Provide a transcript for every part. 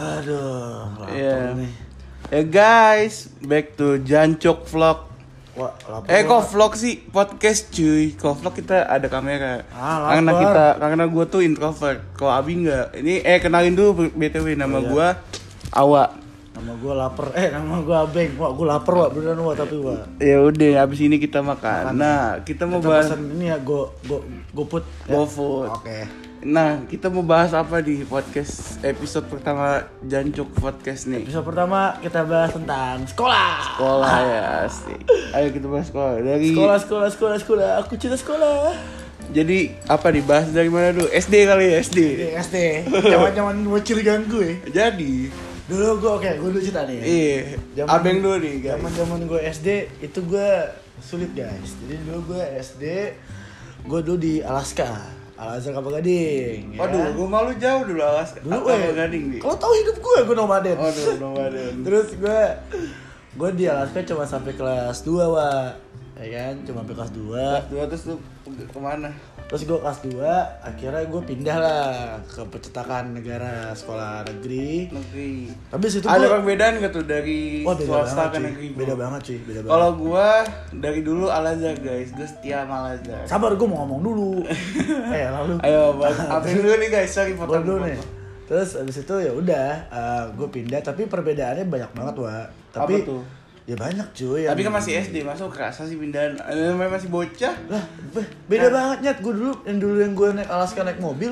Aduh, lapar Iya. nih. Eh guys, back to Jancok Vlog. Wah, lapar. Eh kok vlog sih podcast cuy. Kalau vlog kita ada kamera. Ah, karena kita karena gue tuh introvert. Kalau Abi enggak. Ini eh kenalin dulu BTW nama Oh, iya. gua Awa. Nama gua lapar. Eh, nama gua Abeng. Wah, gua lapar, Wak. Beneran, Wak, tapi, Wak. Ya udah habis ini kita makan. Nah, kita mau Kita bahas ini ya, go go GoFood. ya. GoFood. Oke. Nah, kita mau bahas apa di podcast episode pertama Jancok Podcast nih? Episode pertama kita bahas tentang sekolah. Sekolah ya, asik. Ayo kita bahas sekolah. Dari Sekolah, sekolah, sekolah, sekolah. Aku cinta sekolah. Jadi apa dibahas dari mana dulu? SD kali ya, SD. SD. Zaman-zaman bocil ganggu ya. Jadi, Dulu gua oke, gua dulu cerita nih. iya, Zaman- abeng dulu nih, guys. Zaman-zaman gue SD itu gue sulit guys. Jadi dulu gue SD gue dulu di Alaska, Al Azhar Kelapa Gading. ya. Waduh, gua malu jauh dulu alas. dulu apa eh, gading di. Kalau tahu hidup gue, gue nomaden. Waduh, nomaden. Terus gue gue di Alaska cuma sampai kelas 2 wa ya kan cuma sampai kelas 2 Kelas dua terus lu ke mana? terus gue kelas 2 akhirnya gue pindah lah ke percetakan negara sekolah negeri Negeri. tapi situ Ada gue perbedaan gak tuh dari beda swasta banget ke negeri? bro? beda banget cuy, beda banget. Kalau gua dari dulu Al Azhar guys, gua setia sama Al Azhar. Sabar gue mau ngomong dulu. eh lalu. Ayo. Abeng dulu nih guys, sorry Gue potong dulu nih. Terus abis itu ya udah, gue pindah. Tapi perbedaannya banyak banget wa. Tapi Apa tuh? Ya banyak cuy. Tapi kan masih SD, masuk kerasa sih pindahan. Eh, Namanya masih bocah. lah be- beda banget nyat. Gue dulu yang dulu yang gue naik Alaska naik mobil,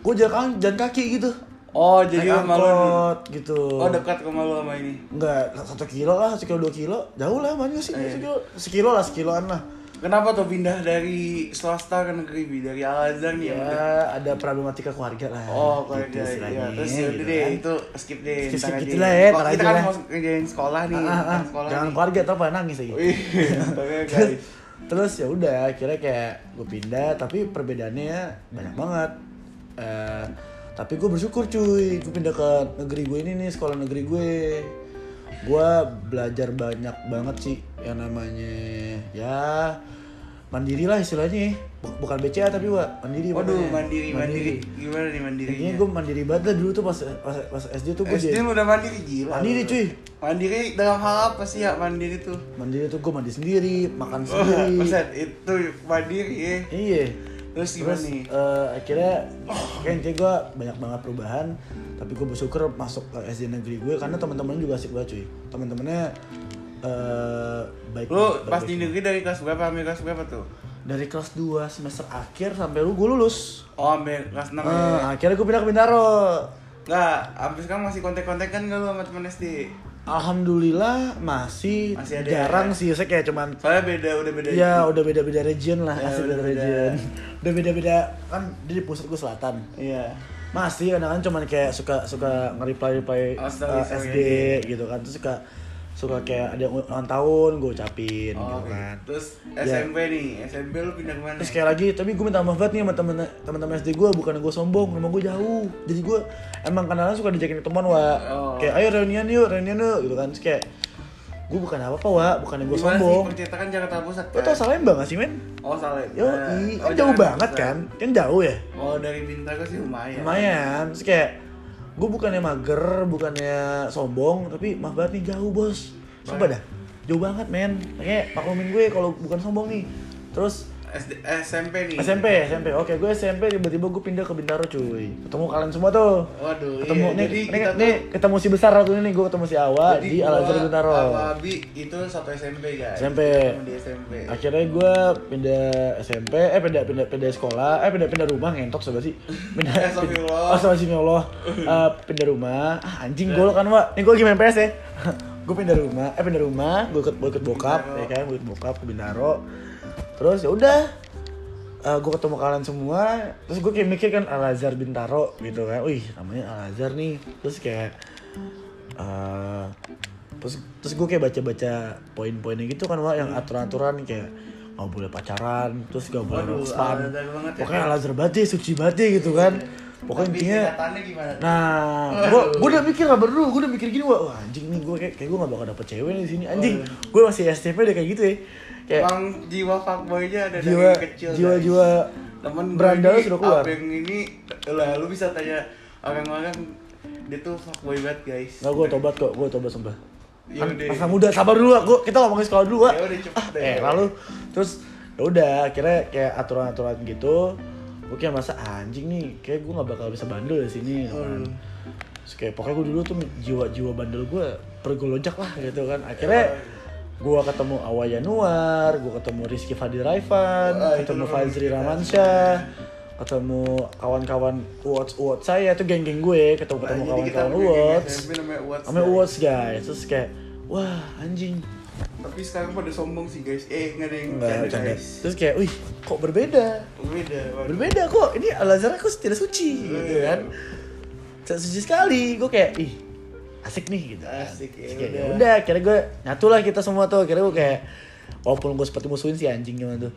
gue jalan jalan kaki gitu. Oh, jadi naik sama lu. angkot gitu. Oh, dekat ke lu sama ini. Enggak, satu kilo lah, satu kilo dua kilo, jauh lah, mana sih? Iya. Sekilo, sekilo lah, sekiloan lah. Kenapa tuh pindah dari swasta ke negeri dari Al Azhar nih? udah- Ya, ada problematika keluarga lah. Oh, gitu gitu, istilahnya, ya. Terus ya udah gitu deh, kan. itu skip deh. Skip- skip gitu lah ya, Kita kan mau ngerjain sekolah nih, Ah, ah, ah. sekolah Jangan nih. keluarga atau apa nangis lagi. Terus, ya udah akhirnya kayak gue pindah tapi perbedaannya banyak banget Eh, tapi gue bersyukur cuy gue pindah ke negeri gue ini nih sekolah negeri gue gue belajar banyak banget sih yang namanya ya mandiri lah istilahnya Buk- bukan BCA tapi wa mandiri Waduh, pokoknya. mandiri, mandiri. Gimana nih Intinya mandirinya? gue mandiri banget lah dulu tuh pas pas, pas SD tuh gue SD lu udah mandiri gila. Mandiri, cuy. Mandiri dalam hal apa sih ya mandiri tuh? mandiri tuh gue mandi sendiri makan Wah, sendiri Buset, itu mandiri ya. iya Terus gimana Terus nih? eh, akhirnya kayak intinya gue banyak banget perubahan tapi gue bersyukur masuk ke SD negeri gue karena teman-teman juga asik banget cuy teman-temannya eh baik Lu baik- pas di negeri dari kelas berapa? Ambil kelas berapa tuh? dari kelas 2 semester akhir sampai lu gue lulus Oh, ambil kelas 6 Eh, ya. akhirnya gue pindah ke Bintaro Enggak, sampai sekarang masih kontak-kontak kan gak lu sama temen SD? Alhamdulillah masih, Masih ada jarang ya? sih saya kayak cuman Soalnya beda, udah beda. Ya udah beda-beda region lah, Ya, asli beda beda. region. Udah beda-beda kan dia di pusat gue selatan. Iya. Masih kadang kan cuman kayak suka suka nge-reply reply Oh, uh, story SD gitu kan. Terus suka suka kayak ada ulang tahun gue ucapin Oh, gitu kan. Terus Ya. SMP nih, SMP lu pindah ke mana? Terus kayak lagi, tapi gue minta maaf banget nih sama temen teman-teman SD gue, bukan gue sombong, emang gue jauh. Jadi gue emang kenalan suka dijakin teman wa, Oh. kayak ayo reunian yuk, reunian yuk, gitu kan. Terus kayak gue bukan apa-apa wa, bukan yang gue sombong. sih percetakan Jakarta Pusat Lo tau Salemba gak sih men? Oh salah. Yo, i, oh, kan jauh banget Pusat. kan? Kan jauh ya? Oh dari Bintaro sih lumayan. Lumayan. Terus kayak gue bukannya mager, bukannya sombong, tapi maaf banget nih jauh bos. Sumpah dah, jauh banget men. Kayak maklumin gue kalau bukan sombong nih. Terus SD, SMP nih. SMP, SMP. Oke, gue SMP tiba-tiba gue pindah ke Bintaro cuy. Ketemu kalian semua tuh. Waduh. Ketemu iya. nih, Jadi nih, kita nih, tuh- ketemu si besar waktu ini gue ketemu si Awa Jadi di Al Azhar Bintaro. Sama Abi itu satu SMP guys. SMP. Di SMP. Akhirnya gue pindah SMP, eh pindah pindah pindah sekolah, eh pindah pindah rumah ngentok sobat sih. Pindah. Astagfirullah. Astagfirullah. Eh, pindah rumah. Ah, anjing gol kan, Pak. Nih gue lagi main PS ya. gue pindah rumah, eh pindah rumah, gue ikut gue ikut bokap, Bintaro. ya kan, gue ikut bokap ke Bintaro. Terus ya udah, Eh, gue ketemu kalian semua, terus gue kayak mikir kan Al Azhar Bintaro gitu kan, wih namanya Al Azhar nih, terus kayak eh terus terus gue kayak baca-baca poin-poinnya gitu kan wah yang aturan-aturan kayak nggak boleh pacaran terus gak boleh Waduh, ya. pokoknya al azhar banget deh, suci banget deh gitu kan pokoknya intinya nah gue gue udah mikir kabar dulu gue udah mikir gini wah wah, anjing nih gue kayak kayak gue gak bakal dapet cewek di sini anjing gue masih STP udah kayak gitu ya kayak Emang jiwa fuckboy-nya ada jiwa dari kecil. jiwa guys. jiwa Temen berandal sudah keluar Abeng ini lah lu bisa tanya orang-orang dia tuh fuckboy banget guys Nggak, gue tobat kok, gue tobat sumpah. Ya Kan udah. masa muda, sabar dulu aku. Kita ngomongin sekolah dulu, Wak. Ya udah, cepet Ah, deh. Eh, lalu terus ya udah akhirnya kayak aturan-aturan gitu. Gue kayak merasa anjing nih, kayak gue nggak bakal bisa bandel di sini. gitu kan. Hmm. Terus kayak pokoknya gue dulu tuh jiwa-jiwa bandel gue pergolojak lah gitu kan. Akhirnya gue ketemu Awa Yanuar, gue ketemu Rizky Fadil Raifan, Ah, itu ketemu Fazri. Ramansyah, ketemu kawan-kawan Uwats Uwats saya itu geng-geng gue, ketemu ketemu kawan-kawan. SMP namanya. Uwats guys, terus kayak wah anjing tapi sekarang pada sombong sih guys eh nggak ada yang Enggak bercanda. guys Terus kayak, wih kok berbeda? beda waduh. Berbeda kok, ini Al-Azhar aku tidak suci gitu kan. Tidak suci sekali, gue kayak, ih asik nih gitu. kan. Asik, ya kayak, udah. ya udah, akhirnya gue nyatu lah kita semua tuh. Akhirnya gue kayak, walaupun gue seperti musuhin si anjing gimana tuh.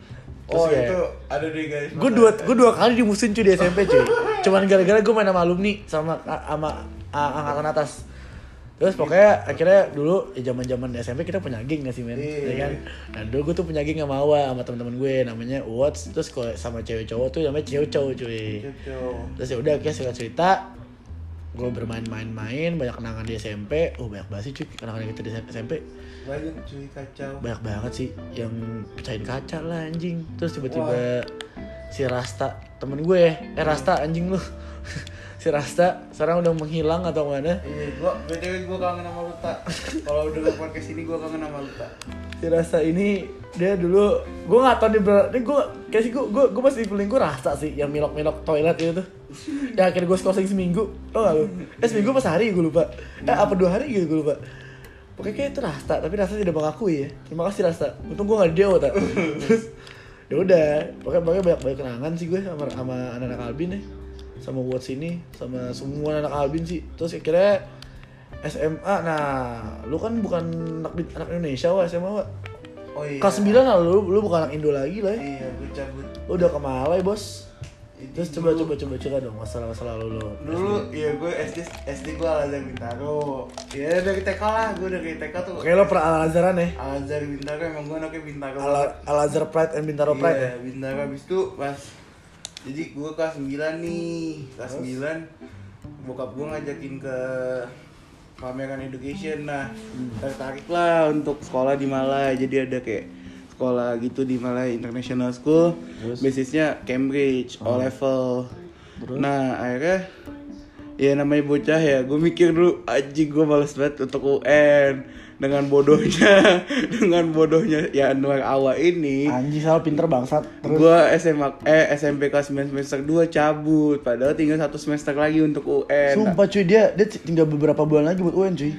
Terus oh kayak, itu ada deh guys gue dua gue dua kali dimusuhin cuy di SMP cuy cuman gara-gara gue main sama alumni sama sama angkatan atas terus pokoknya akhirnya dulu ya zaman zaman SMP kita punya geng gak sih men? Iya. ya kan? nah dulu gue tuh punya geng sama Awa sama teman-teman gue namanya Uwats terus kalau sama cewek cowok tuh namanya cewek cowok cuy. Terus ya udah kayak cerita cerita gue bermain-main-main banyak kenangan di SMP oh banyak banget sih cuy kenangan kita di SMP banyak cuy kacau. Banyak banget sih yang pecahin kaca lah anjing. Terus tiba-tiba si Rasta temen gue eh Rasta anjing lu. Si Rasta sekarang udah menghilang atau mana? Iya gua btw gua kangen sama lu tak kalau udah ke podcast ini gua kangen sama lu tak si Rasta ini dia dulu gue nggak tahu dia ber ini gue kayak sih gue gue gue masih feeling gue Rasta sih yang milok milok toilet itu tuh ya akhirnya gue scouting seminggu. Tau gak lu? Eh seminggu pas hari gue lupa. Eh apa dua hari gitu gue lupa. Pokoknya kayak itu Rasta tapi Rasta tidak mengakui ya. Terima kasih Rasta. Untung gue nggak dia tak terus ya udah. Pokoknya pokoknya banyak banyak kenangan sih gue sama sama anak-anak Albin ya. Sama buat sini sama semua anak Albin sih. Terus akhirnya SMA nah lu kan bukan anak, anak Indonesia wah SMA wah oh iya. Kelas 9 lah lu, lu bukan anak Indo lagi lah ya. iya gua cabut. Lu udah ke Malai, Bos. Itu Terus coba coba coba cerita dong masalah-masalah lu. lu. dulu iya gue SD SD gue Al Azhar Bintaro ya dari TK lah gue dari TK tuh Oke, lo per Al Azharan ya. Al Azhar Bintaro emang gue anaknya Bintaro Al, Al Azhar Pride and Bintaro Pride iya, ya. Bintaro abis itu pas jadi gue kelas 9 nih kelas 9 bokap gue ngajakin ke pameran education nah tertarik lah untuk sekolah di Malai jadi ada kayak sekolah gitu di Malai International School Terus? basisnya Cambridge O Oh. level Terus? nah akhirnya ya namanya bocah ya gue mikir dulu anjing gue males banget untuk UN dengan bodohnya dengan bodohnya ya Anwar Awa ini Anjing salah pinter bangsat. Terus gue SMA eh SMP kelas 9 semester 2 cabut padahal tinggal satu semester lagi untuk UN sumpah cuy dia dia tinggal beberapa bulan lagi buat UN cuy.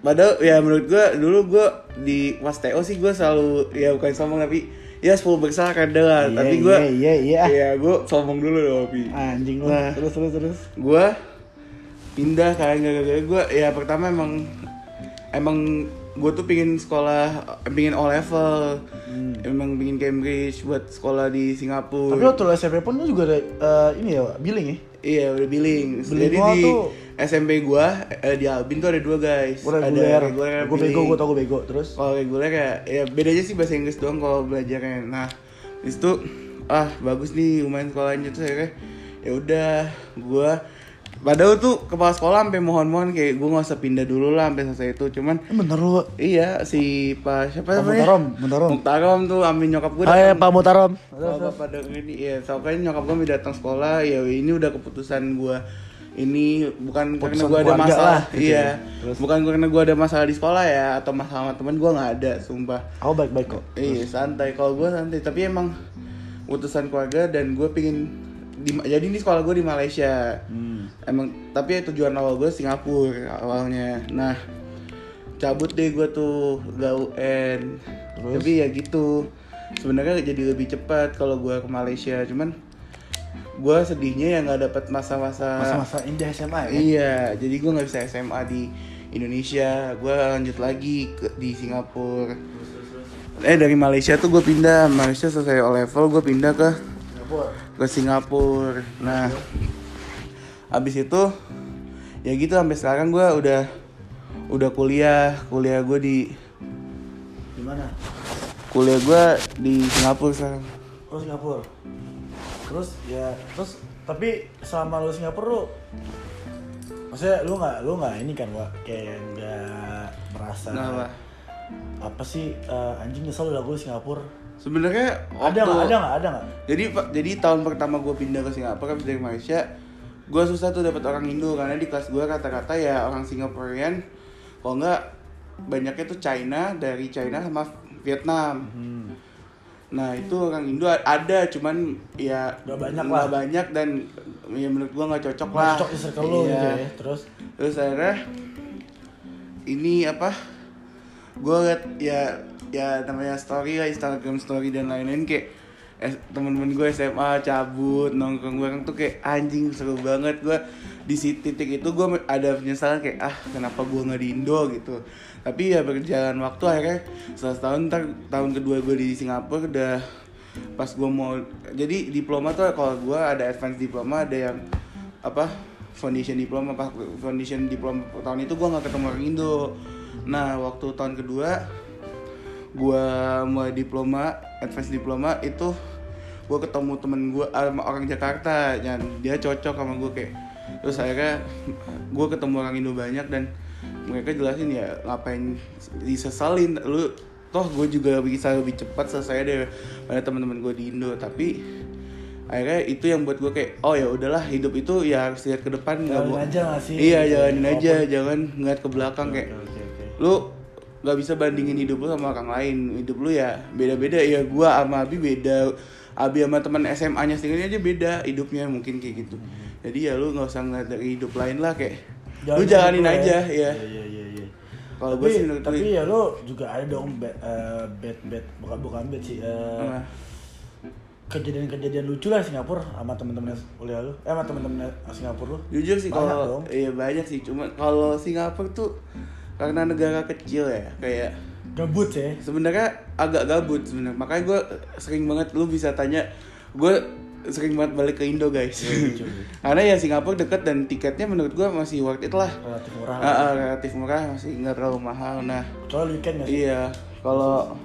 Padahal ya menurut gue dulu gue di pas TO sih gue selalu ya bukan sombong tapi ya 10 besar kan lah Iya, tapi gue iya, iya, iya. ya gue sombong dulu dong tapi Anjing lu. Nah. Terus terus terus. gue pindah kan gara-gara gue ya pertama emang emang gue tuh pingin sekolah pingin O level emang pingin Cambridge buat sekolah di Singapura Tapi waktu SMP pun lu juga ada eh, ini ya, billing ya. Iya udah billing. Billing Jadi gua di tuh- SMP gua eh, di Albin tuh ada dua guys. Gue reguler. Ada reguler Gue bego, gue tau gue bego. Terus Kalau reguler ya, ya bedanya sih bahasa Inggris doang kalau belajarnya. Nah, di situ ah bagus nih lumayan sekolahnya tuh akhirnya ya udah gua Padahal tuh kepala sekolah sampai mohon-mohon kayak gue nggak usah pindah dulu lah sampai selesai itu. Cuman bener lu. iya si Pak siapa Pak? Mutarom, Mutarom. Mutarom tuh ambil nyokap gue. Ah, ya, Pak Mutarom. Bapak denger ini ya soalnya nyokap gue datang sekolah ya ini udah keputusan gue ini bukan karena Keputusan gue ada masalah lah, gitu iya ya. Terus? bukan karena gue ada masalah di sekolah ya atau masalah sama temen gue nggak ada sumpah Aku baik-baik kok. iya santai kalau gue santai tapi emang keputusan keluarga dan gue pingin di, jadi ini sekolah gue di Malaysia Hmm. emang tapi ya tujuan awal gue Singapura awalnya nah cabut deh gue tuh gak UN Terus? tapi ya gitu sebenarnya jadi lebih cepat kalau gue ke Malaysia cuman gue sedihnya ya nggak dapat masa-masa Masa-masa indah SMA ya. iya jadi gue nggak bisa SMA di Indonesia gue lanjut lagi ke, di Singapura eh dari Malaysia tuh gue pindah Malaysia selesai O level gue pindah ke. Ke Singapura. Nah, abis itu ya gitu sampai sekarang gue udah udah kuliah, kuliah gue di Di mana? kuliah gue di Singapura sekarang. Oh Singapura. Terus ya terus tapi selama lu Singapura lu Maksudnya lu nggak lu nggak ini kan Wak kayak nggak merasa Kenapa? apa sih eh, anjing nyesel lah gue Singapura. Sebenarnya Ada nggak ada nggak ada nggak? Jadi Pak, jadi tahun pertama gue pindah ke Singapura dari Malaysia, gue susah tuh dapat orang Indo karena di kelas gue kata-kata ya orang Singaporean, kalau nggak banyaknya tuh China dari China sama Vietnam. Hmm. Nah itu orang Indo ada, cuman ya Nggak banyak nggak lah. banyak dan ya menurut gue nggak cocok lah. cocok di circle lu gitu Iya. ya. Terus Terus akhirnya ini apa? Gue liat ya ya namanya story lah Instagram story dan lain-lain kayak eh, temen-temen gue SMA cabut nongkrong bareng tuh kayak anjing seru banget gue di titik itu gue ada penyesalan kayak ah kenapa gue nggak di Indo? gitu. Tapi ya berjalan waktu akhirnya setelah setahun ntar tahun kedua gue di Singapura udah pas gue mau jadi diploma tuh kalau gue ada advance diploma ada yang apa foundation diploma pas foundation diploma tahun itu gue nggak ketemu orang Indo. Nah waktu tahun kedua gue mulai diploma advance diploma itu gue ketemu temen gue sama orang Jakarta dan dia cocok sama gue kayak terus akhirnya gue ketemu orang Indo banyak dan mereka jelasin ya ngapain disesalin? Lu toh gue juga bisa lebih cepat selesai daripada teman-teman gue di Indo tapi akhirnya itu yang buat gue kayak oh ya udahlah hidup itu ya harus lihat ke depan nggak mau- aja nggak sih? iya jalanin aja jangan ngeliat ke belakang kayak lu nggak bisa bandingin hidup lu sama orang lain hidup lu ya beda-beda ya gua sama Abi beda Abi sama teman SMA nya sendiri aja beda hidupnya mungkin kayak gitu jadi ya lu nggak usah ngeliat dari hidup lain lah kayak lu jalanin dulu aja ya Iya iya iya. iya. kalau gue sih tapi ya lo juga ada dong bad eh, bad bad bukan bukan bad sih. Apa? kejadian-kejadian lucu lah Singapura sama temen-temen kuliah lu. Eh sama temen-temen Singapura lu. jujur sih kalau iya banyak sih cuma kalau Singapura tuh karena negara kecil ya kayak Gabut ya. sebenarnya agak gabut sebenarnya makanya gue sering banget lu bisa tanya gue sering banget balik ke Indo guys Iya, cuy. karena ya Singapura deket dan tiketnya menurut gue masih worth it lah Relatif murah. Ah, ah, relatif murah masih nggak terlalu mahal nah Kalau weekend sih? iya kalau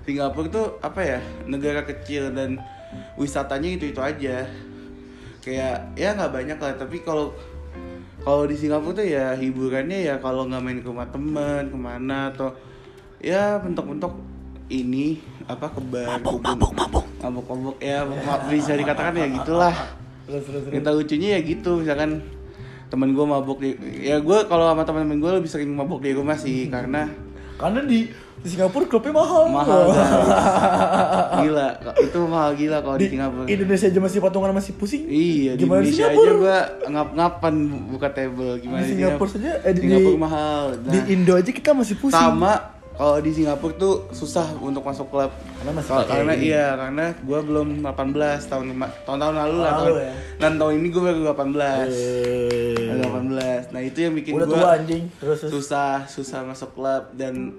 Singapura tuh apa ya negara kecil dan wisatanya itu itu aja kayak ya nggak banyak lah tapi kalau kalau di Singapura tuh ya hiburannya ya kalau nggak main ke rumah teman ke mana atau ya bentuk-bentuk ini apa ke bar mabuk mabuk. Mabuk ya ma- bisa dikatakan ya gitulah. Terus terus terus. kita lucunya ya gitu misalkan temen gue mabuk di ya gue kalau sama teman-teman gue lebih sering mabuk di rumah sih karena Karena di di Singapura klubnya mahal. mahal gila itu mahal gila kalau di, Di Singapura Indonesia aja masih patungan masih pusing. iya di Gimana di Indonesia aja Singapura? gua ngap-ngapan buka table gimana Di Singapura saja, eh, di- Singapura di- mahal Di nah, Indo aja kita masih pusing. sama kalau di Singapura tuh susah untuk masuk klub Karena masih pakai karena ini. iya karena gua belum 18 tahun lima- tahun-tahun lalu lah tahun, ya. dan tahun ini gua baru 18 Eh. Baru 18 nah itu yang bikin Udah gua tua anjing. Terus terus. susah susah masuk klub dan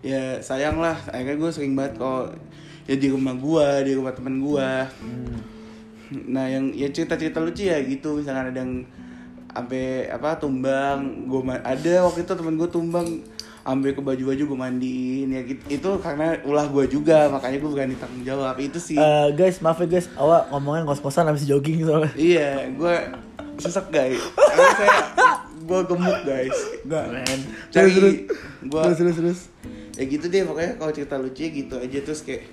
ya sayang lah akhirnya gue sering banget kalau ya di rumah gua di rumah temen gua. Hmm. nah yang ya cerita-cerita lucu ya gitu. Misalkan ada yang sampai apa tumbang ma- ada waktu itu temen gue tumbang ambil ke baju-baju gue mandiin ya gitu. Itu karena ulah gua juga makanya gue berani tanggung jawab. Itu sih. Eh, guys, maaf ya guys, awak ngomongnya ngos-ngosan habis jogging soalnya. iya gue sesek guys. Karena saya gue gemuk guys Enggak, men. cari Terus, terus. gue Terus, terus, terus. ya gitu deh pokoknya kalau cerita lucu gitu aja terus kayak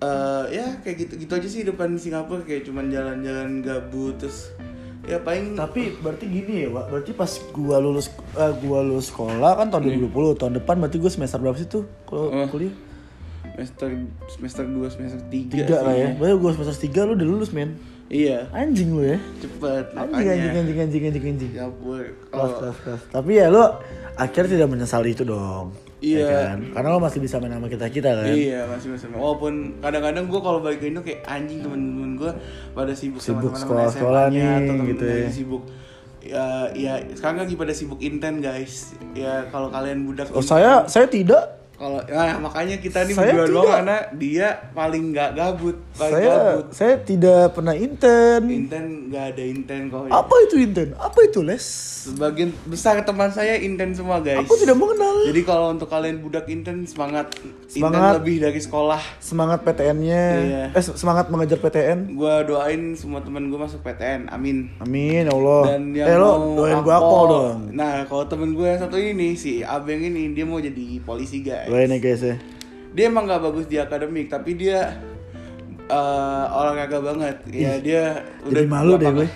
eh ya kayak gitu gitu aja sih depan Singapura kayak cuman jalan-jalan gabut terus ya paling Tapi berarti gini ya, Wak. Berarti pas gua lulus eh, gua lulus sekolah kan tahun 2020, tahun depan berarti gua semester berapa sih tuh kalau Oh. kuliah? semester semester 2 semester 3 Tiga lah ya. Berarti gua semester 3 lu udah lulus, men. Iya Anjing lu ya. cepet Anjing, makanya anjing, anjing, anjing, anjing, anjing. ya Kelas, kelas, kelas. Tapi ya lu akhirnya tidak menyesali itu dong. Iya. Ya kan? Karena lo masih bisa main sama kita-kita kan. Iya masih masih walaupun kadang-kadang gue kalau balik ke Indo kayak anjing temen-temen gue pada sibuk, Sibuk sama teman-teman SMA-nya, nih, atau temen gitu ya. sibuk ya ya sekarang lagi pada sibuk inten guys ya kalau kalian budak Oh, saya saya tidak. Kalau nah, makanya kita nih Saya berdua doang karena dia paling nggak gabut paling Saya gabut saya tidak pernah intern. inten nggak ada inten kok Apa itu intern? Apa itu les? sebagian besar teman saya inten semua guys Aku tidak mengenal. jadi kalau untuk kalian budak inten semangat inten Semangat. lebih dari sekolah Semangat PTN-nya. Iya. Eh semangat mengejar PTN. gua doain semua teman gue masuk PTN amin Amin ya Allah. dan yang eh lo doain akpol- akpol dong. nah kalau temen gue yang satu ini si abeng ini dia mau jadi polisi guys Doain ya guys ya. dia emang nggak bagus di akademik tapi dia eh, olahraga banget ya dia Jadi malu deh gue.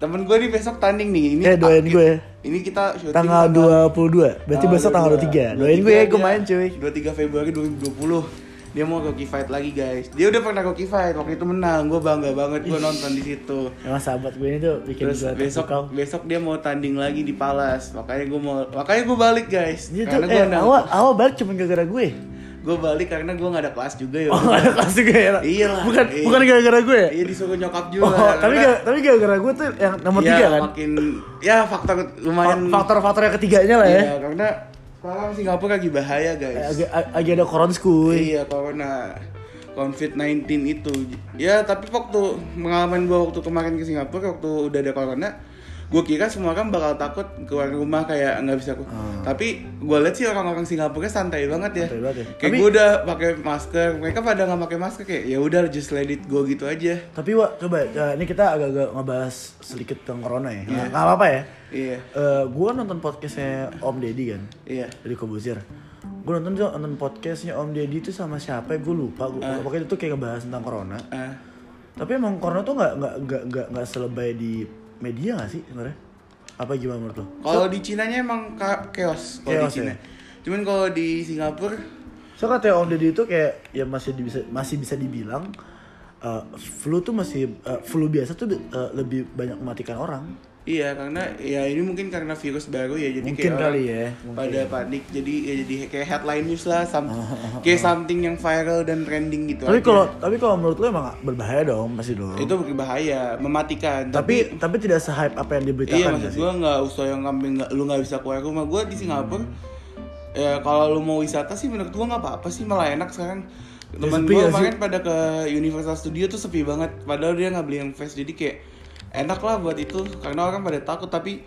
temen gue nih besok tanding nih ini Eh doain gue ini kita syuting Tanggal 22. Berarti besok tanggal 23. Doain gue ya gue main cuy. 23 Februari 2020 dia mau Rocky Fight lagi guys dia udah pernah Rocky Fight waktu itu menang gue bangga banget gue nonton di situ Emang sahabat gue ini tuh bikin Terus gue besok terpukau. besok dia mau tanding lagi di Palas makanya gue mau makanya gue balik guys Dia karena gue eh, awal awal balik cuma gara-gara gue. gue balik karena gue gak ada kelas juga ya Oh, gak ada kelas juga ya? Iya lah. Bukan Iya. bukan gara-gara gue ya? iya disuruh nyokap juga Oh, tapi gara- tapi gara-gara gue tuh yang nomor Iya, tiga kan? makin ya faktor lumayan Faktor-faktor yang ketiganya lah ya. Iya, karena sekarang Singapura lagi bahaya guys. Agak lagi ada korons kuy. iya corona. COVID-19 itu. Ya tapi waktu pengalaman gue waktu kemarin ke Singapura waktu udah ada corona gue kira semua orang bakal takut keluar rumah kayak nggak bisa ku- tapi gue lihat sih orang-orang Singapura santai banget ya Santai banget ya. kayak Tapi- gue udah pakai masker mereka pada nggak pakai masker kayak ya udah just let it go gitu aja Tapi Wak, coba ya, ini kita agak-agak ngebahas sedikit tentang corona ya. Nggak nggak apa-apa ya. iya Eh, gue nonton podcastnya Om Deddy kan iya dari Kobuzir. Gue nonton tuh nonton podcastnya Om Deddy itu sama siapa? ya? Gue lupa. Gua, Pokoknya itu kayak ngebahas tentang corona. Ah. Tapi emang corona tuh nggak nggak nggak nggak selebay di media nggak sih sebenarnya? Apa gimana menurut lo? Kalau di Cina nya emang chaos kalau di Chaos, Cina. ya? Cuman kalau di Singapura So katanya Om Deddy itu kayak ya masih bisa masih bisa dibilang eh, flu tuh masih eh, flu biasa tuh eh, lebih banyak mematikan orang. Iya karena ya ini mungkin karena virus baru ya jadi Mungkin kayak kali ya, mungkin. pada panik jadi ya jadi kayak headline news lah sam- kayak something yang viral dan trending gitu Tapi kalau tapi kalau menurut lo emang berbahaya dong masih dong. itu berbahaya mematikan. Tapi tapi tidak se-hype apa yang diberitakan iya maksud gue nggak usah yang ngambil nggak lu nggak bisa keluar rumah. Gue di Singapura ya kalau lu mau wisata sih menurut gue nggak apa-apa sih malah enak sekarang. Temen sepi gue ya kemarin pada ke Universal Studio tuh sepi banget padahal dia nggak beli yang fast jadi kayak enak lah buat itu karena orang pada takut tapi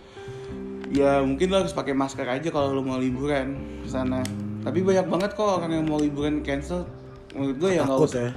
ya mungkin lo harus pakai masker aja kalau lo mau liburan ke sana tapi banyak banget kok orang yang mau liburan cancel menurut gue ya nggak Takut usah ya.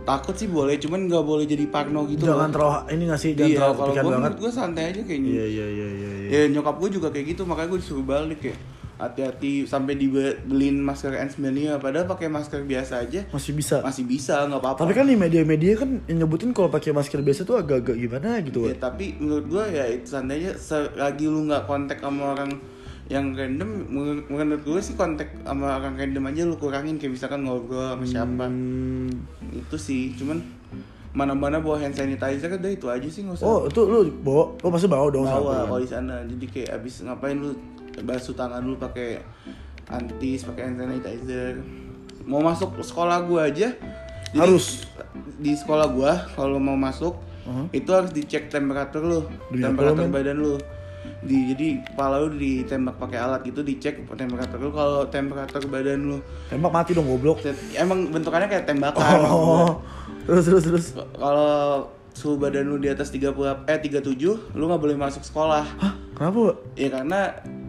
takut sih boleh cuman nggak boleh jadi parno gitu Jangan loh. terlalu ini nggak sih jangan iya terlalu kalau gue banget. gue santai aja kayaknya Iya iya iya iya. iya. ya nyokap gue juga kayak gitu makanya gue disuruh balik ya hati-hati sampai dibeliin masker N95 padahal pakai masker biasa aja Masih bisa. masih bisa nggak apa-apa Tapi kan di media-media kan yang nyebutin kalau pakai masker biasa tuh agak-agak gimana gitu. ya tapi menurut gue ya itu santai aja selagi lu nggak kontak sama orang yang random menur- menurut gue sih kontak sama orang random aja lu kurangin kayak misalkan ngobrol sama siapa Hmm. itu sih cuman mana-mana bawa hand sanitizer udah itu aja sih nggak usah Oh, itu lu bawa, lu pasti bawa dong bawa kan? kalau di sana jadi kayak abis ngapain lu basuh tangan lu pakai antis pakai hand sanitizer mau masuk sekolah gua aja jadi Harus. di sekolah gua kalau mau masuk Uh-huh. itu harus dicek temperatur lu temperatur men? badan lu di jadi kepala lu ditembak pakai alat gitu dicek temperatur lu kalau temperatur badan lu Tembak mati dong goblok. emang bentukannya kayak tembakan Oh. Terus terus terus. kalau suhu badan lu di atas 30 eh 37 lu nggak boleh masuk sekolah Hah? Kenapa? Wak? Ya karena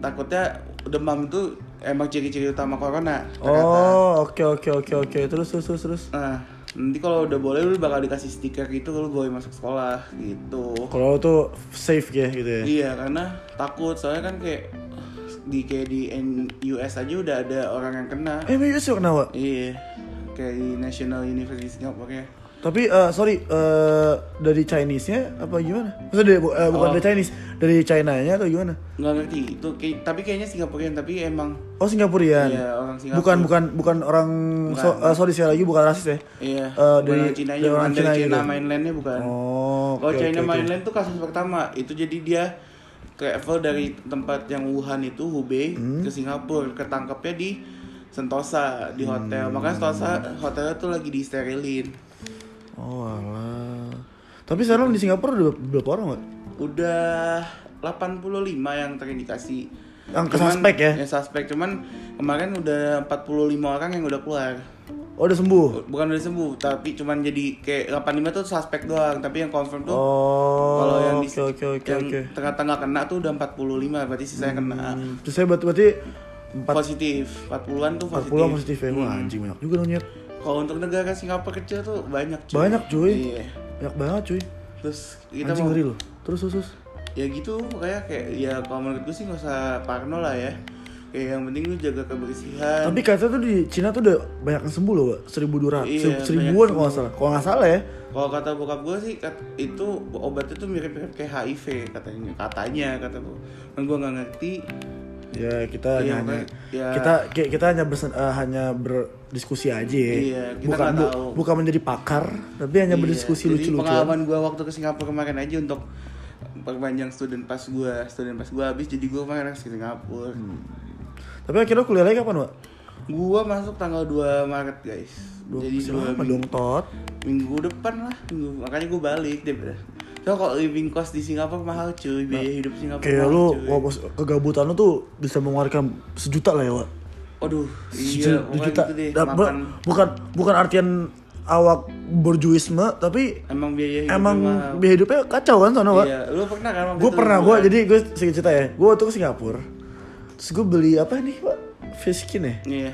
takutnya demam itu emang ciri-ciri utama corona. ternyata. Oh, oke oke oke oke. Terus terus terus terus. Nah, nanti kalau udah boleh lu bakal dikasih stiker gitu lu boleh masuk sekolah gitu. Kalau tuh safe ya gitu ya. Iya, karena takut soalnya kan kayak di kayak di US aja udah ada orang yang kena. Eh, Mayus yuk kenapa? Iya. Kayak di National University Singapore ya. Tapi eh, sorry eh, dari Chinese-nya apa gimana? Maksudnya dari, eh, bukan Oh. dari Chinese, dari China-nya atau gimana? Nggak ngerti itu kayak, tapi kayaknya Singaporean tapi emang Oh Singapurian. Iya, orang Singapura. Bukan bukan bukan orang so- Bukan. eh, sorry sekali lagi bukan rasis ya. iya. Eh, bukan dari- Cina dari orang Cina dari China gitu. mainlandnya bukan. Oh. Kalau oke, China oke. Mainland tuh kasus pertama itu jadi dia travel dari tempat yang Wuhan itu Hubei Hmm. ke Singapura ketangkepnya di Sentosa di hotel Hmm. makanya Sentosa hotelnya tuh lagi disterilin Oh alah. Tapi sekarang di Singapura udah berapa orang, Mbak? udah 85 yang terindikasi Yang ke suspek ya? Yang suspek cuman kemarin udah 45 orang yang udah keluar. Oh udah sembuh. Bukan udah sembuh, tapi cuman jadi kayak 85 tuh suspek doang, tapi yang confirm tuh Oh. kalau yang di oke oke oke yang oke. tengah-tengah kena tuh udah 45, berarti sisanya kena. Hmm, Terus saya berarti berarti empat Positif, 40-an tuh positif. puluh positif ya. Wah anjing banyak juga dong nyet. Kalau untuk negara Singapura kecil tuh banyak cuy. Banyak cuy. Iya. Banyak banget cuy. Terus kita Anjing mau ngeri loh. Terus terus ya gitu kayak kayak ya kalau menurut gue sih nggak usah parno lah ya kayak yang penting lu jaga kebersihan Tapi kata tuh di Cina tuh udah banyak yang sembuh loh, Pak. Seribu dua ratus, Iya, seribuan kalau nggak salah. Kalau nggak salah ya. kalau kata bokap gue sih kat- itu obatnya tuh mirip-mirip kayak HIV katanya katanya kata gue kan gue nggak ngerti Ya kita Iya, hanya ya. kita ki- kita hanya bersen- eh, hanya berdiskusi aja ya. Iya, kita bukan bu- tahu. bukan menjadi pakar, tapi hanya Iya, berdiskusi jadi lucu-lucuan. pengalaman gue waktu ke Singapura kemarin aja untuk perpanjang student pas gue student pas gue habis jadi gue kemarin ke Singapura Hmm. Tapi akhirnya kuliah lagi kapan, Pak? gue masuk tanggal 2 Maret guys Duh, jadi dua minggu, dong, Tot. minggu depan lah minggu makanya gue balik deh so kalau living cost di Singapura mahal cuy biaya hidup Singapura Kayak mahal lu, cuy. wah, kegabutan lu tuh bisa mengeluarkan sejuta lah ya, Pak. Aduh, iya, sejuta. gitu deh, makan bukan bukan artian awak berjuisme, tapi emang biaya hidup emang mahal. biaya hidupnya kacau kan Pak. Iya, lu pernah kan gue pernah gue jadi gue sedikit cerita ya gue waktu ke Singapura terus gue beli apa nih pak face skin ya Iya.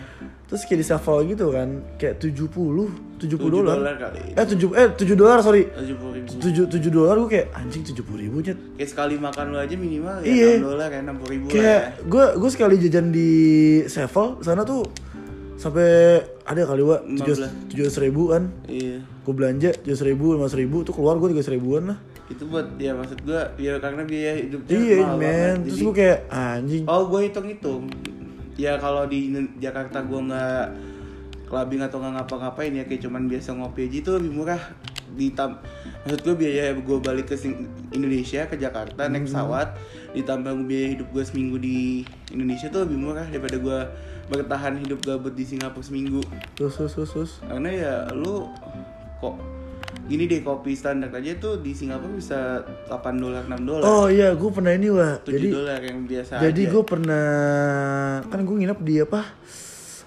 terus kayak di Sevel gitu kan kayak 70 70 7 dolar kali. eh 7 eh 7 dolar sorry 70 ribu. 7 7 dolar gue kayak anjing 70 ribu nyet Kayak sekali makan lu aja minimal ya Iya. 6 dolar ya 60 ribu kayak lah ya. gue gue sekali jajan di Sevel sana tuh sampai ada kali pak tujuh ratus ribu kan Iya. gue belanja tujuh ribu lima ribu tuh keluar gue tiga ribuan lah Itu buat ya maksud gua ya karena biaya hidupnya iya mahal men banget. terus Jadi- gue kayak anjing Oh, gue hitung-hitung. Ya kalau di Jakarta gue nggak clubbing atau nggak ngapa-ngapain ya kayak cuman biasa ngopi aja itu lebih murah. Ditam maksud gue biaya gue balik ke Sing- Indonesia ke Jakarta naik pesawat ditambah biaya hidup gue seminggu di Indonesia tuh lebih murah daripada gue bertahan hidup gabut di Singapura seminggu. terus terus terus, terus. Karena ya lu kok gini deh kopi standar aja tuh di Singapura bisa 8 dolar 6 dolar. Oh iya, gue pernah ini wah. 7 Jadi dolar yang biasa jadi gue pernah kan gue nginep di apa?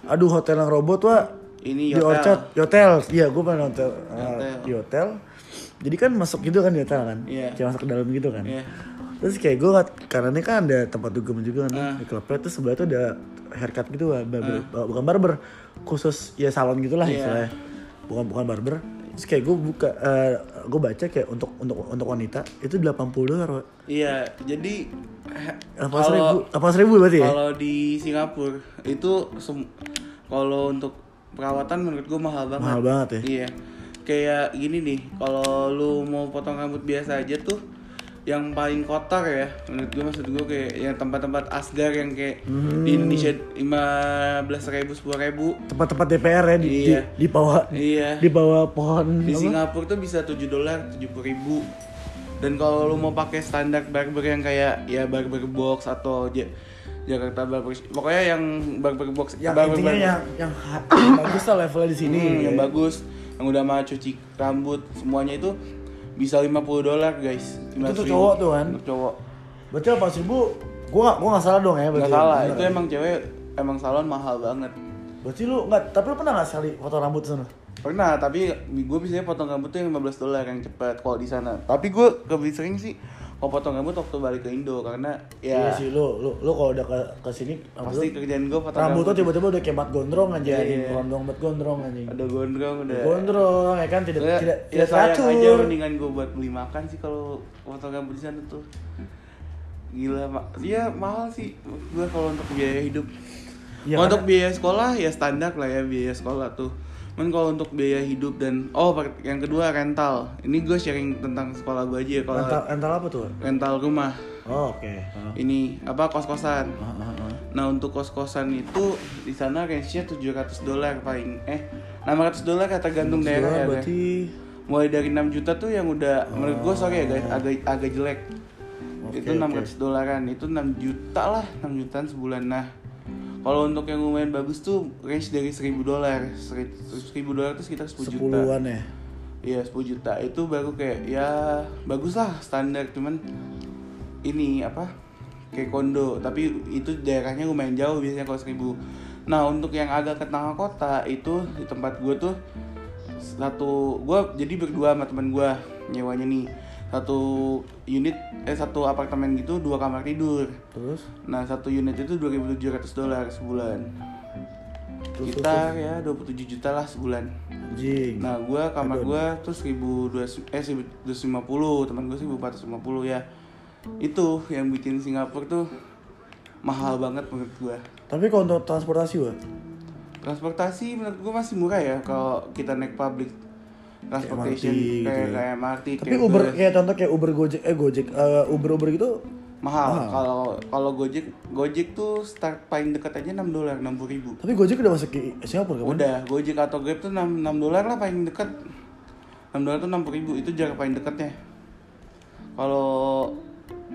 Aduh hotel yang robot wah. Ini Di hotel. Orchard, hotel. Iya, gue pernah hotel, uh, Hotel. di hotel. Jadi kan masuk gitu kan di hotel kan. Iya. Kayak masuk ke dalam gitu kan. Iya. Terus kayak gue karena ini kan ada tempat dugem juga kan Ah. di klubnya terus sebelah tuh ada haircut gitu lah, barber, bukan barber, khusus ya salon gitulah Iya. istilahnya. Bukan bukan barber. Terus kayak gue buka gue baca kayak untuk untuk untuk wanita itu 80 dolar. Iya, jadi eh, Delapan ribu, kalau delapan ribu berarti ya? kalau di Singapura itu kalau untuk perawatan menurut gue mahal banget. Mahal banget ya? Iya. Kayak gini nih, kalau lu mau potong rambut biasa aja tuh yang paling kotor ya menurut gue maksud gue kayak yang tempat-tempat asgar yang kayak Hmm. di Indonesia lima belas ribu sepuluh ribu Tempat-tempat DPR ya di, Iya. di, di bawah iya di bawah pohon di apa? Singapura tuh bisa 7 dolar 70 ribu dan kalau lu mau pakai standar barber yang kayak ya barber box atau Ja- Jakarta barber pokoknya yang barber box Yang barber intinya barber- yang yang, yang bagus lah levelnya di sini. Hmm, yang ya. bagus yang udah mau cuci rambut semuanya itu bisa 50 dolar guys. 15 untuk ribu. cowok tuh kan? untuk cowok. Berarti delapan ribu, gua gak, gua gak salah dong ya nggak berarti. salah. Bener. Itu emang cewek emang salon mahal banget. Berarti lu nggak, tapi lu pernah gak sekali potong rambut sana? pernah tapi gue biasanya potong rambut tuh yang 15 dolar yang cepat kalau di sana. Tapi gue lebih sering sih kalau potong rambut waktu balik ke Indo karena Iya ya sih lu, lu, lu kalau udah ke, ke sini pasti kerjaan gue potong rambut tuh tiba-tiba udah kayak bat gondrong aja, Iya. anjing. gondrong bat gondrong anjing. ada gondrong udah Gondrong ya kan tidak ya, tidak ya tidak sayang teratur. aja mendingan gue buat beli makan sih kalau potong rambut di sana tuh gila mak ya mahal sih gue kalau untuk biaya hidup Ya, karena- untuk biaya sekolah ya standar lah ya biaya sekolah tuh Cuman kalau untuk biaya hidup dan oh yang kedua rental ini gue sharing tentang sekolah gue aja ya kalau Rental, rental apa tuh? rental rumah Oh, oke. Heeh. ini apa kos kosan Heeh, heeh. Nah untuk kos-kosan itu di sana range-nya 700 dolar paling eh 600 dolar kata gantung daerah ya. berarti Mulai dari 6 juta tuh yang udah menurut gue sorry ya guys agak agak jelek. Oke, itu 600 dolaran, itu 6 juta lah, 6 jutaan sebulan. Nah, kalau untuk yang lumayan bagus tuh range dari 1000 dolar. 1000 dolar itu sekitar 10 juta. sepuluhan ya. Iya 10 juta itu baru kayak ya bagus lah standar cuman ini apa kayak kondo tapi itu daerahnya lumayan jauh biasanya kalau seribu nah untuk yang agak ke tengah kota itu di tempat gue tuh satu gue jadi berdua sama teman gue nyewanya nih satu unit eh satu apartemen gitu dua kamar tidur Terus? nah satu unit itu 2.700 dolar sebulan Terus, kita ya 27 juta lah sebulan Anjing. Nah, gua kamar gua tuh 1200 eh 1250, teman gua 1450 ya. Itu yang bikin Singapura tuh mahal banget menurut gua. Tapi kalau untuk transportasi, Wak? Transportasi menurut gua masih murah ya kalau kita naik public transportation MRT gitu kayak ya. kayak MRT Tapi kayak Uber bus. kayak contoh kayak Uber Gojek eh Gojek eh, Uber Uber gitu mahal. Kalau kalau Gojek Gojek tuh start paling dekat aja 6 dolar 60 ribu. tapi Gojek udah masuk ke Singapura kan? Udah, Gojek atau Grab tuh 6, 6 dolar lah paling dekat. 6 dolar tuh 60 ribu, itu jarak paling dekatnya. Kalau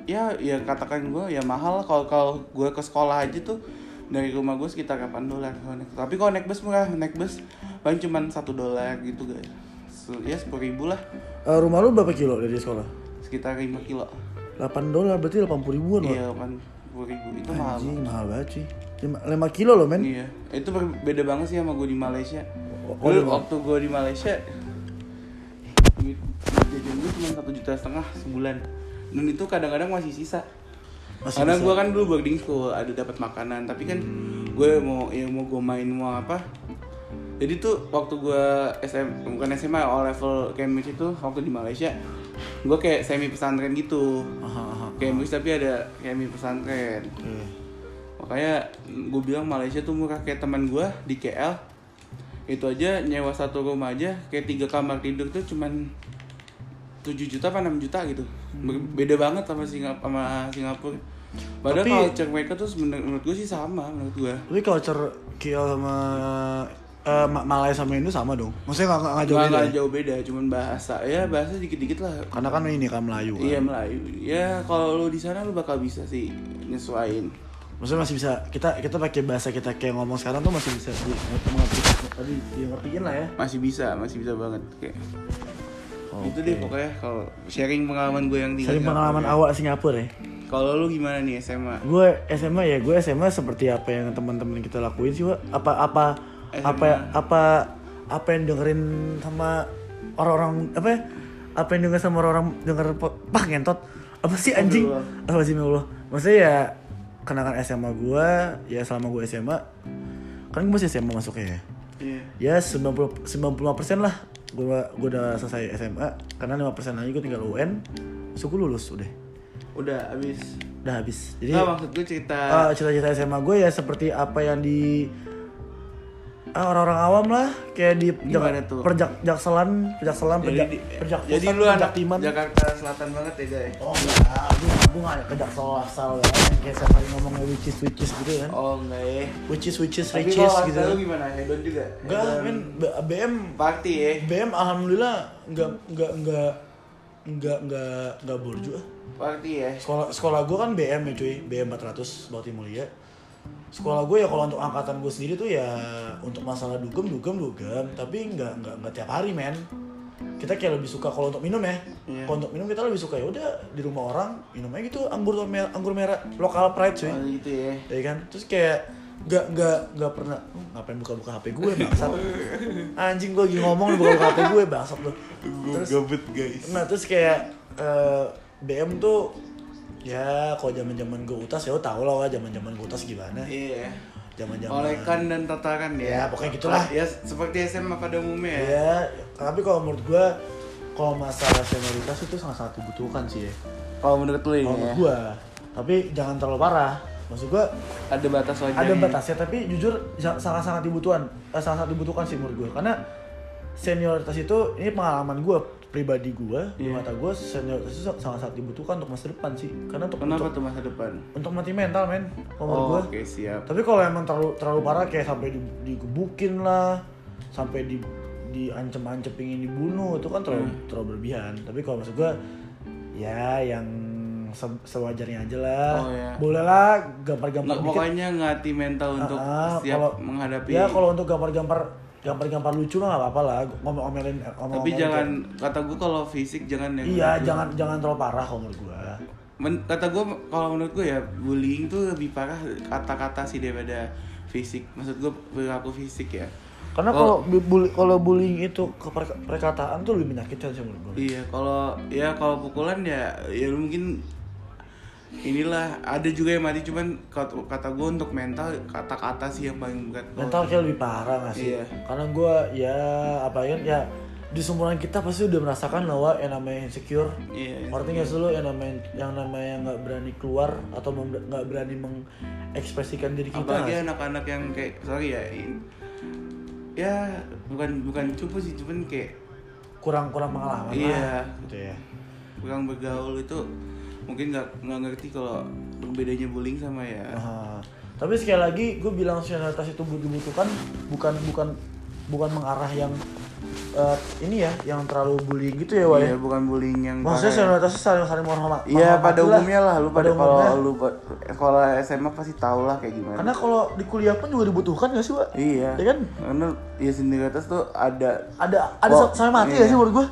ya ya katakan gue ya mahal kalau kalau gue ke sekolah aja tuh dari rumah gue sekitar 8 dolar. Tapi kalau naik bus murah, naik bus paling cuman satu dolar gitu guys. Ya 10 ribu lah, Eh, rumah lu berapa kilo dari sekolah? sekitar 5 kilo. 8 dolar berarti 80 ribuan. Iya, kan 10 ribu itu mahal. Anjing mahal banget sih 5, 5 kilo loh men Iya, itu beda banget sih sama gue di Malaysia. Oh, di Mal- waktu gue di Malaysia, duit jajan gue cuma satu juta setengah sebulan. Dan itu kadang-kadang masih sisa. Masih Karena gue kan dulu boarding school, ada dapat makanan. Tapi kan gue mau ya mau gue main mau apa. Jadi tuh waktu gue SM bukan SMA all level Cambridge itu waktu di Malaysia, gue kayak semi pesantren gitu. Aha, aha. Cambridge tapi ada semi pesantren Oke. makanya gue bilang Malaysia tuh murah kayak teman gue di KL itu aja nyewa satu rumah aja kayak tiga kamar tidur tuh cuman 7 juta apa 6 juta gitu Ber- beda banget sama Singapura sama Singapura padahal Tapi- culture mereka tuh menurut gue sih sama menurut gue Tapi culture KL sama Ma- Malaya sama Indo sama dong Maksudnya nggak nggak jauh nggak beda nggak ya? jauh beda cuman bahasa ya bahasa dikit-dikit lah Karena kan ini kan Melayu kan iya Melayu ya kalau lu di sana lu bakal bisa sih nyesuain Maksudnya masih bisa kita kita pakai bahasa kita kayak ngomong sekarang tuh masih bisa mengerti tadi dia ngertiin lah ya. masih bisa masih bisa banget kayak Oke. itu deh pokoknya kalau sharing pengalaman gue yang tinggal Sering di pengalaman Singapura. awak Singapura ya. Kalau lu gimana nih SMA? Gue SMA ya, gue SMA seperti apa yang teman-teman kita lakuin sih, Wak. Apa apa apa apa apa yang dengerin sama orang-orang apa ya? Apa yang denger sama orang-orang denger pah ngentot. Apa sih anjing? Apa sih Allah? Maksudnya ya kenangan SMA gue ya selama gue SMA kan gue masih SMA masuknya ya Iya. ya 90 95% lah gue gue udah selesai SMA karena 5% lagi gue tinggal UN suku lulus udah Udah habis. udah habis jadi Nggak, maksud gue cerita eh, cita-cita SMA gue ya seperti apa yang di orang-orang awam lah kayak di Gimana tuh? perjak jakselan perjakselan perjak di- perjak jadi lu anak timan Jakarta Selatan banget ya guys. oh enggak gue gue nggak ke jaksel asal ya yang kayak saya kali ngomongnya witches witches gitu kan Oh enggak ya. witches witches Tapi riches gitu gitu. lu gimana? Hedon juga? enggak men BM Party ya? BM alhamdulillah enggak enggak enggak enggak enggak enggak borju ah. Party ya? sekolah sekolah gue kan BM ya cuy BM 400 Bakti Mulia sekolah gue ya kalau untuk angkatan gue sendiri tuh ya untuk masalah dugem dugem dugem. Tapi nggak nggak nggak tiap hari men. Kita kayak lebih suka kalau untuk minum ya. Iya. kalau untuk minum kita lebih suka ya udah di rumah orang minum aja gitu. Anggur merah anggur merah lokal pride cuy. Oh gitu ya. ya kan? Terus kayak nggak nggak nggak pernah "Hmm, ngapain buka-buka HP gue bangsat? Anjing gue lagi ngomong buka-buka HP gue bangsat lu terus gabut guys. Nah terus kayak eh, BM tuh ya kalau zaman zaman gue utas ya lo tau lah zaman zaman gue utas gimana Iya. zaman zaman Olekan dan tatakan ya. Ya, pokoknya gitulah. Ya seperti SMA pada umumnya ya. ya tapi kalau menurut gue kalau masalah senioritas itu sangat sangat dibutuhkan sih ya Kalau menurut kalau ya. menurut gue tapi jangan terlalu parah maksud gue Ada batas wajarnya. ada batasnya tapi jujur sangat sangat dibutuhkan eh, sangat sangat dibutuhkan sih menurut gue karena senioritas itu ini pengalaman gue pribadi gue di Iya. mata gue senioritas itu sangat sangat dibutuhkan untuk masa depan sih karena untuk Kenapa untuk, tuh masa depan? untuk mati mental men kalau Oh, gue oke siap. tapi kalau emang terlalu terlalu parah kayak sampai di, digebukin lah sampai di diancem-ancem pingin dibunuh itu kan terlalu Hmm. terlalu berlebihan tapi kalau maksud gue ya yang se- sewajarnya aja lah Oh, ya. boleh lah gampar-gampar Nggak, dikit pokoknya ngelatih mental untuk Ah, siap kalau- menghadapi. ya kalau untuk gampar-gampar gampar-gampar lucu mah nggak apa-apa lah ngomong-ngomelin ngomong Tapi jangan kata gue kalau fisik jangan yang iya jangan jangan terlalu parah kalau menurut gue men- kata gue kalau menurut gue ya bullying tuh lebih parah kata-kata sih daripada fisik. Maksud gue perilaku fisik ya. Karena Kalau- kalau bu- bully, kalau bullying itu ke per- perkataan tuh lebih menyakitkan sih menurut gue. Iya, kalau ya kalau pukulan ya ya mungkin inilah ada juga yang mati cuman kata, kata gue untuk mental kata-kata sih yang paling berat. Mental kayak lebih parah gak sih? Iya. Karena gue ya apa ya ya di seumuran kita pasti udah merasakan bahwa yang namanya insecure Iya. Gak sih lo yang namanya yang namanya nggak berani keluar atau nggak berani mengekspresikan diri kita Apalagi sih? anak-anak yang kayak sorry ya in- ya bukan bukan cupu sih cuman kayak kurang kurang pengalaman Iya. lah, gitu ya. kurang bergaul itu mungkin nggak nggak ngerti kalau bedanya bullying sama ya Aha. Tapi sekali lagi gue bilang senioritas itu dibutuhkan bukan bukan bukan mengarah yang eh, ini ya yang terlalu bullying gitu ya, Wak ya. Iya, bukan bullying yang Maksudnya senioritas itu saling saling menghormati. Iya pada umumnya lah lu pada umumnya. kalau lu sekolah SMA pasti tau lah kayak gimana. Karena kalau di kuliah pun juga dibutuhkan gak sih, Wak? iya. Ya kan? Karena ya senioritas tuh ada Ada ada Oh, sampai mati iya. gak sih menurut gue?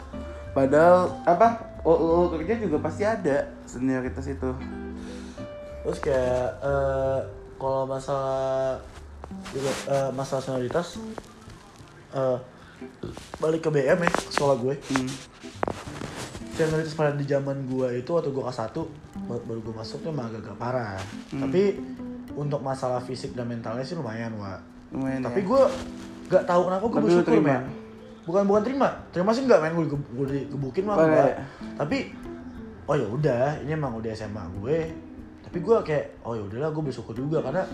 padahal apa? Oh, oh, kerja juga pasti ada senioritas itu. Terus kayak eh, kalau masalah eh, masalah senioritas eh, balik ke BM ya sekolah gue. Hmm. Senioritas pada di zaman gue itu waktu gue kelas 1 baru, gue masuk tuh emang agak parah. Tapi untuk masalah fisik dan mentalnya sih lumayan, Wak. Lumayan Tapi ya. gue gak tahu kenapa gue bersyukur men. Bukan bukan terima, terima sih nggak main gue gue digebukin mah enggak. iya. Tapi oh ya udah, ini emang udah SMA gue. Tapi gue kayak oh ya udahlah gue bersyukur juga karena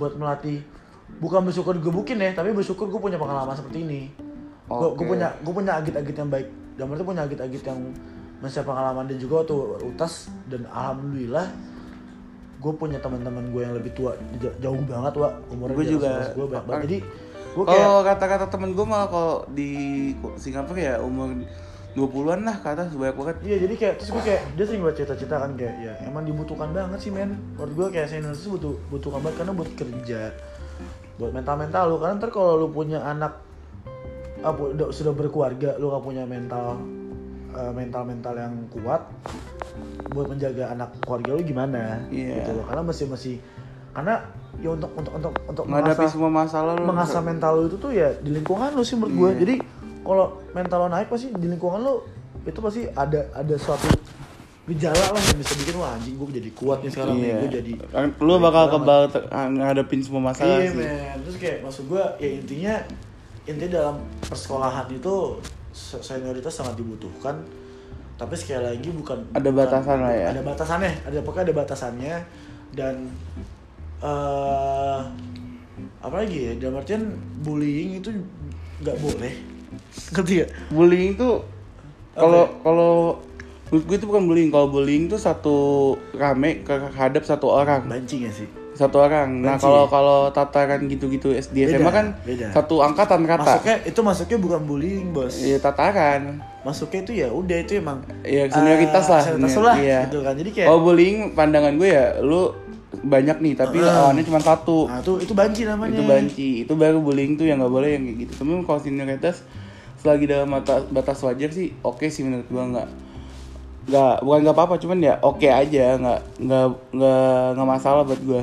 buat melatih bukan bersyukur digebukin ya, tapi bersyukur gue punya pengalaman seperti ini. Gue gue Oke. punya gue punya agit-agit yang baik. Dan itu punya agit-agit yang masih pengalaman dan juga waktu utas dan alhamdulillah gue punya teman-teman gue yang lebih tua jauh banget wa umurnya Gue juga. gue banyak banget jadi gue kayak Kalau kata-kata temen gue malah kalau di Singapura ya umur 20-an lah ke atas banyak banget. Iya jadi kayak terus gue kayak dia sering buat cerita-cerita kan kayak ya emang dibutuhkan banget sih men. Menurut gue kayak senior itu butuh butuhkan banget karena buat kerja, buat mental-mental lu karena ntar kalau lu punya anak apa udah sudah berkeluarga lu gak punya mental eh, mental-mental yang kuat buat menjaga anak keluarga lu gimana Iya. gitu loh karena masih masih karena ya untuk untuk untuk untuk Menghadapi mengasah- semua masalah lu. mengasah mental lu itu tuh ya di lingkungan lu sih menurut gue. Iya. Jadi kalau mental lo naik pasti di lingkungan lu itu pasti ada ada suatu gejala lah yang bisa bikin wah anjing gue jadi kuat nih sekarang nih Iya. gue jadi Lu bakal kebal te- ngadepin semua masalah iya sih. men terus kayak maksud gue ya intinya intinya dalam persekolahan itu se- senioritas sangat dibutuhkan tapi sekali lagi bukan Ada bukan- batasan lah ya. ada batasannya ada pokoknya ada batasannya dan eh apa lagi ya dalam artian bullying itu nggak boleh ngerti gak? Bullying tuh kalau kalau menurut gue itu bukan bullying. Kalau bullying tuh satu rame terhadap satu orang. Banci gak sih? Satu orang. Nah, Benci. kalau kalau tataran gitu-gitu SD SMA Beda, kan beda. satu angkatan kata. Masuknya itu masuknya bukan bullying bos. Iya, tataran. Masuknya itu ya udah itu emang Iya, senioritas eh, lah. Senioritas lah Iya. gitu kan. Jadi kayak Kalau bullying pandangan gue ya lu banyak nih tapi Ah. lawannya cuma satu. nah, itu itu banci namanya. itu banci itu baru bullying tuh yang nggak boleh yang kayak gitu tapi kalau senioritas selagi dalam batas, batas wajar sih oke sih menurut gua nggak nggak bukan nggak apa-apa cuman ya oke aja nggak nggak nggak nggak masalah buat gua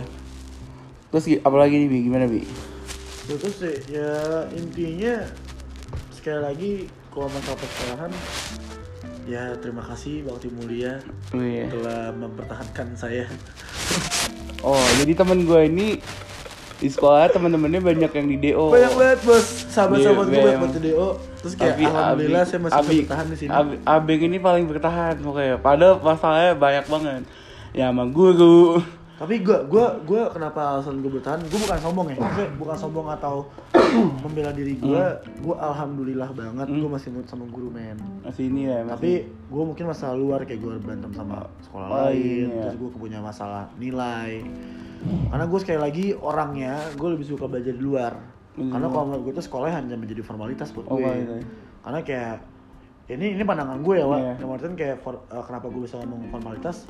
terus gi- apalagi nih bi gimana bi Terus sih ya intinya sekali lagi kalau masalah persekolahan ya terima kasih Bakti Mulia oh, iya. telah mempertahankan saya. oh jadi temen gua ini di sekolah teman-temannya banyak yang di do Banyak banget bos, sahabat-sahabat Iya, gue banyak banget di DO. Terus kayak Abi- alhamdulillah Abi- saya masih Abi- bertahan di sini. Abi- Abeng ini paling bertahan pokoknya. Padahal masalahnya banyak banget. Ya sama guru. Tapi gue gue gue kenapa alasan gue bertahan? Gue bukan sombong ya, Maksudnya bukan sombong atau membela diri gue. Hmm. Gue alhamdulillah banget gue masih nurut sama guru men. Masih ini ya, masih. Tapi gue mungkin masalah luar kayak gue berantem sama sekolah Oh, lain, iya. terus gue punya masalah nilai. Karena gue sekali lagi orangnya gue lebih suka belajar di luar. Hmm. Karena kalau menurut gue tuh sekolah hanya menjadi formalitas buat Oh, gue. formalitas. Karena kayak ini ini pandangan gue ya, Wak. Iya. Yang kayak for- eh, kenapa gue bisa ngomong formalitas?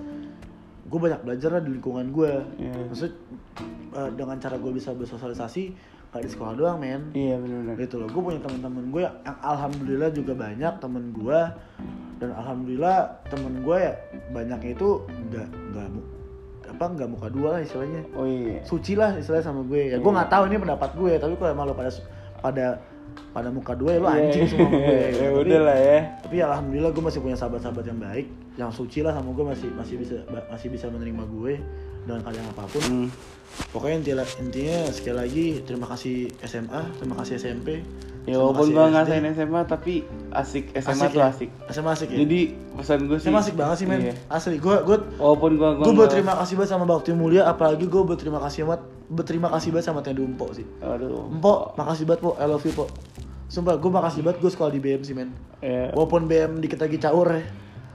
Gue banyak belajar lah di lingkungan gue. Iya. Maksud eh, dengan cara gue bisa bersosialisasi, gak di sekolah doang men Iya benar-benar. gitu loh gue punya teman-teman gue yang alhamdulillah juga banyak temen gue dan alhamdulillah temen gue ya banyaknya itu nggak nggak apa nggak muka dua lah istilahnya Oh iya. suci lah istilahnya sama gue ya gue nggak tahu ini pendapat gue tapi kalau emang lo pada pada pada muka dua ya lo anjing semua sama gue ya Tapi- udah lah ya. tapi ya alhamdulillah gue masih punya sahabat-sahabat yang baik yang suci lah sama gue masih masih bisa masih bisa menerima gue dengan keadaan apa pun Hmm. pokoknya intinya, intinya sekali lagi terima kasih SMA terima kasih SMP Ya walaupun SD. ngerasain SMA tapi asik SMA tuh ya? asik. SMA asik ya Jadi pesan gue sih. SMA asik banget sih men Iya. asli gue gue Walaupun gue nggak- berterima kasih banget sama Bakti Mulia apalagi gue berterima kasih banget berterima kasih banget sama Tendu Empo sih Aduh. Empo makasih banget po I love you po sumpah gue makasih banget gue sekolah di BM sih men Iya. walaupun BM dikit lagi caur ya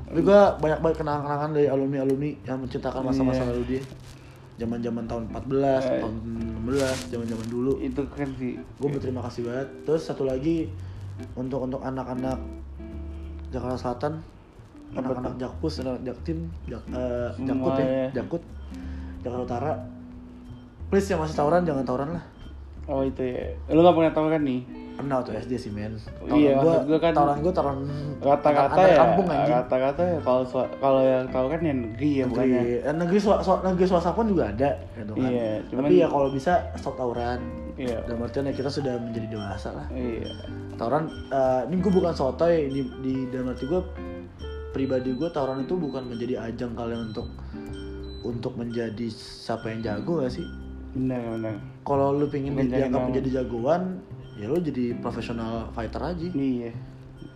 tapi gue banyak banget kenangan-kenangan dari alumni-alumni yang menceritakan masa-masa Iya. lalu dia zaman-zaman tahun 14, Eh. tahun 16, zaman-zaman dulu Itu kan sih. gue berterima kasih banget terus satu lagi untuk untuk anak-anak Jakarta Selatan anak-anak Jakpus anak Jaktim Jak, eh, Jakut ya Semuanya. Jakut Jakarta Utara please yang masih tawuran jangan tawuran lah Oh itu ya. Lu gak pernah tahu kan nih? Pernah waktu SD sih men Iya, gua, maksud gua kan- tawuran gue tawuran Rata-rata antar ya. kampung anjing Rata-rata ya kalau kalau yang tahu kan yang negeri ya bukannya. negeri, eh, negeri, swa, swa- negeri swasta pun juga ada gitu kan. Iya, cuman- tapi ya kalau bisa stop tawuran Iya. dan artian ya kita sudah menjadi dewasa lah Iya. tawuran eh, ini gue bukan sotoy di, di dalam arti gue pribadi gue tawuran itu bukan menjadi ajang kalian untuk untuk menjadi siapa yang jago gak sih Benar benar. kalau lu pengen Menjadi dianggap menjadi jagoan ya lu jadi profesional fighter aja Iya.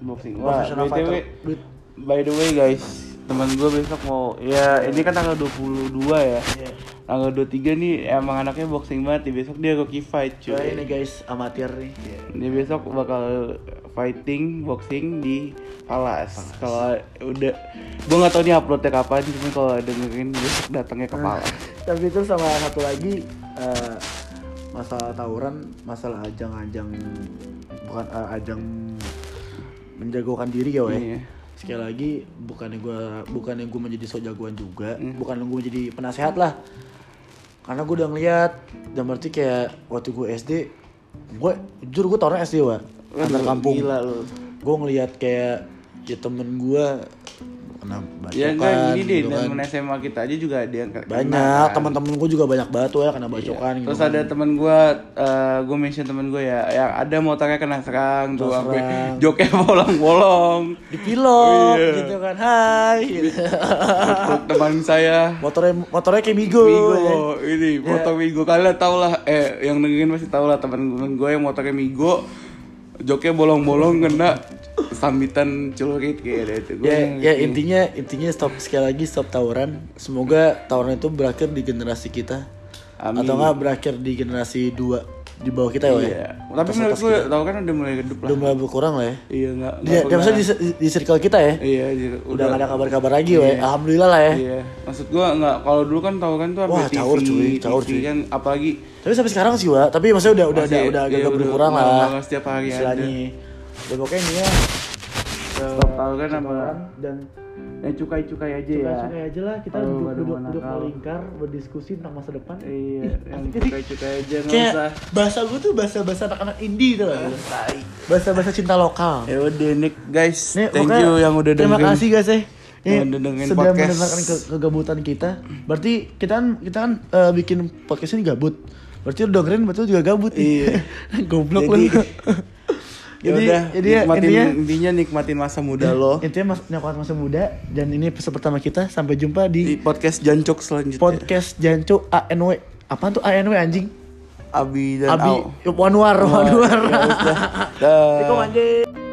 Boxing. Wah, BTW, fighter duit by the way guys, teman gue besok mau ya ini kan tanggal 22 ya. Iya. Tanggal 23 nih emang anaknya boxing banget nih. Besok dia Rocky fight cuy. Coba ini guys amatir nih Dia besok bakal fighting boxing di Palas. Kalau udah gue nggak tahu nih uploadnya kapan, cuma kalau dengerin besok datangnya ke Palas. tapi itu sama satu lagi eh, masalah tawuran masalah ajang-ajang bukan eh, ajang menjagokan diri ya weh Iya. sekali lagi bukannya gue bukannya gue menjadi so jagoan juga Hmm. bukan gue menjadi penasehat lah karena gue udah ngeliat dan berarti kayak waktu gue SD gue jujur gue tawuran SD wa antar kampung Gila lu. gue ngeliat kayak ya temen gue kena bacokan Ya enggak gini deh, gitu kan. SMA kita aja juga kena banyak kan. teman-teman gue juga banyak banget tuh ya kena bacokan gitu Terus kan. ada temen gue, gue mention temen gue ya, yang ada motornya kena serang tuh, sampai joknya bolong-bolong. dipilok Iya. gitu kan hai gitu. Teman saya, motornya motornya kayak migo, Migo, ya. ini motor Migo kalian tau lah, eh yang dengerin pasti tau lah temen-temen gue yang motornya Migo, joknya bolong-bolong kena sambitan celurit kayak ada itu. Gua ya, ya intinya intinya stop sekali lagi stop tawuran semoga tawuran itu berakhir di generasi kita Amin. atau enggak berakhir di generasi dua di bawah kita ya Wak, Iya. ya Tapi menurut gue, tau kan udah mulai redup lah. udah mulai berkurang lah ya Iya nggak. dia, dia maksudnya di, di, circle kita ya Iya, iya, udah nggak ada kabar-kabar lagi weh alhamdulillah lah ya Iya, maksud gua nggak kalau dulu kan tahu kan tuh Wah, TV, caur, cuy, caur, cuy. kan apalagi tapi sampai sekarang sih wa tapi maksudnya udah udah Masih, udah, udah agak iya, udah- berkurang lah setiap hari ada. ya pokoknya intinya Stop tahu kan apa dan yang cukai-cukai aja ya. Cukai-cukai aja lah kita Kalau duduk melingkar berdiskusi tentang masa depan. Iya, Ih, yang cukai-cukai aja nggak usah. bahasa gue tuh bahasa bahasa anak-anak indie tuh lah. Bahasa bahasa cinta lokal. Ya udah Nick guys, Nih, thank you yang udah Terima dengerin. kasih guys ya. Udah dengerin sudah podcast. mendengarkan ke kegabutan kita. Berarti kita kan kita kan eh, bikin podcast ini gabut. Berarti lu dengerin betul juga gabut nih. Iya. Goblok Jadi- lu. Ya Jadi- udah, jadi ya, nikmatin intinya- intinya nikmatin masa muda lo Intinya mas, nyokap masa muda dan ini episode pertama kita. Sampai jumpa di di podcast Jancok selanjutnya. podcast Jancu ANW. Apaan tuh ANW anjing? Abi dan Abi Au. Wanwar, Wanwar. Ya. Dah. Assalamualaikum anjing.